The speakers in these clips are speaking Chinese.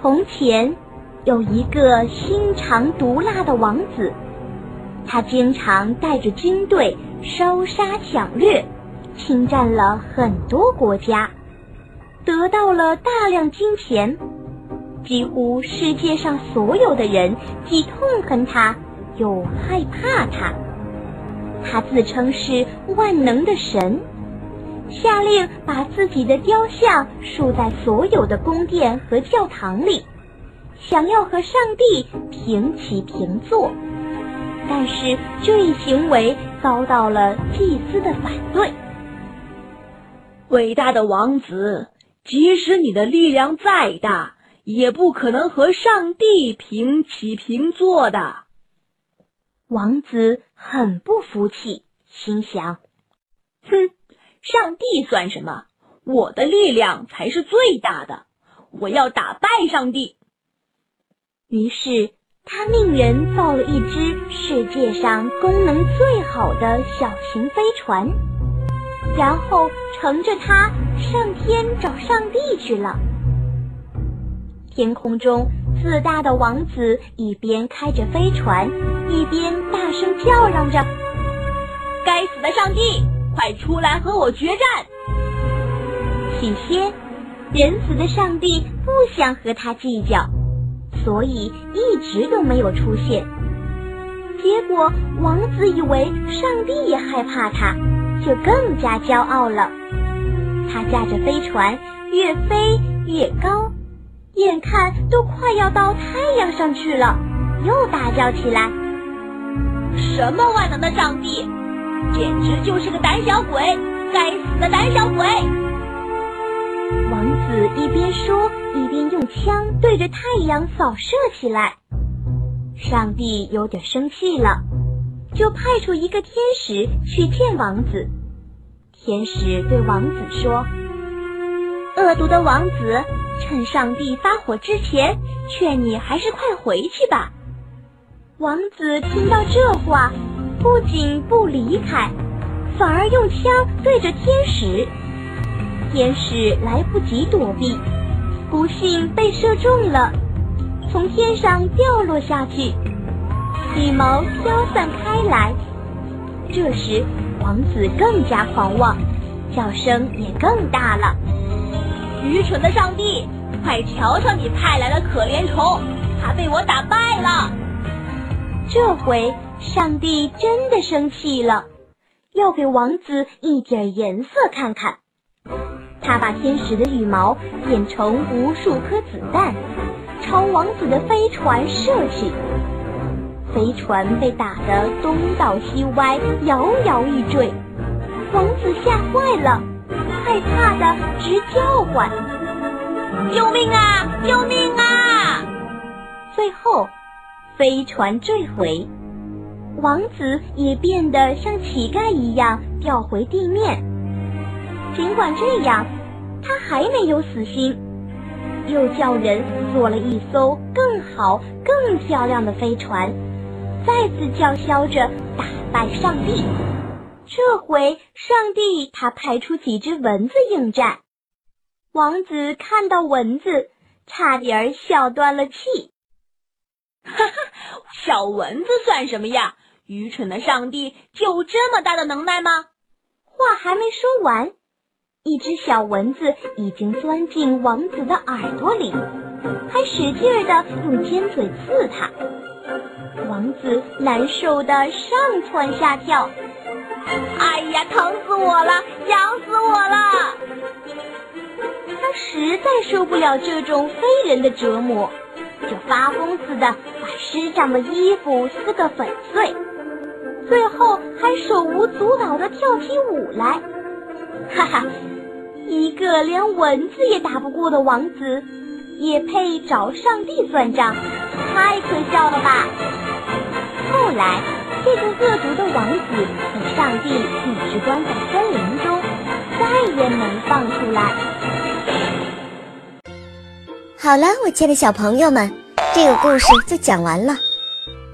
从前，有一个心肠毒辣的王子，他经常带着军队烧杀抢掠，侵占了很多国家，得到了大量金钱。几乎世界上所有的人既痛恨他，又害怕他。他自称是万能的神。下令把自己的雕像竖在所有的宫殿和教堂里，想要和上帝平起平坐。但是这一行为遭到了祭司的反对。伟大的王子，即使你的力量再大，也不可能和上帝平起平坐的。王子很不服气，心想：哼。上帝算什么？我的力量才是最大的！我要打败上帝。于是他命人造了一只世界上功能最好的小型飞船，然后乘着它上天找上帝去了。天空中自大的王子一边开着飞船，一边大声叫嚷着：“该死的上帝！”快出来和我决战！起先，仁慈的上帝不想和他计较，所以一直都没有出现。结果，王子以为上帝也害怕他，就更加骄傲了。他驾着飞船越飞越高，眼看都快要到太阳上去了，又大叫起来：“什么万能的上帝！”简直就是个胆小鬼！该死的胆小鬼！王子一边说，一边用枪对着太阳扫射起来。上帝有点生气了，就派出一个天使去见王子。天使对王子说：“恶毒的王子，趁上帝发火之前，劝你还是快回去吧。”王子听到这话。不仅不离开，反而用枪对着天使。天使来不及躲避，不幸被射中了，从天上掉落下去，羽毛飘散开来。这时，王子更加狂妄，叫声也更大了。愚蠢的上帝，快瞧瞧你派来的可怜虫，他被我打败了。这回。上帝真的生气了，要给王子一点颜色看看。他把天使的羽毛变成无数颗子弹，朝王子的飞船射去。飞船被打得东倒西歪，摇摇欲坠。王子吓坏了，害怕的直叫唤：“救命啊！救命啊！”最后，飞船坠毁。王子也变得像乞丐一样掉回地面。尽管这样，他还没有死心，又叫人做了一艘更好、更漂亮的飞船，再次叫嚣着打败上帝。这回，上帝他派出几只蚊子应战。王子看到蚊子，差点笑断了气。哈哈，小蚊子算什么呀？愚蠢的上帝就这么大的能耐吗？话还没说完，一只小蚊子已经钻进王子的耳朵里，还使劲儿的用尖嘴刺他。王子难受的上蹿下跳，哎呀，疼死我了，痒死我了！他实在受不了这种非人的折磨，就发疯似的把师长的衣服撕个粉碎。最后还手舞足蹈的跳起舞来，哈哈！一个连蚊子也打不过的王子，也配找上帝算账？太可笑了吧！后来，这个恶毒的王子被上帝一直关在森林中，再也没放出来。好了，我亲爱的小朋友们，这个故事就讲完了。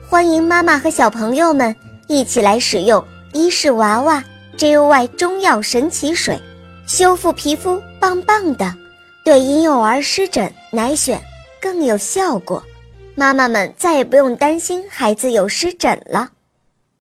欢迎妈妈和小朋友们。一起来使用伊氏娃娃 JUY 中药神奇水，修复皮肤棒棒的，对婴幼儿湿疹、奶癣、更有效果，妈妈们再也不用担心孩子有湿疹了。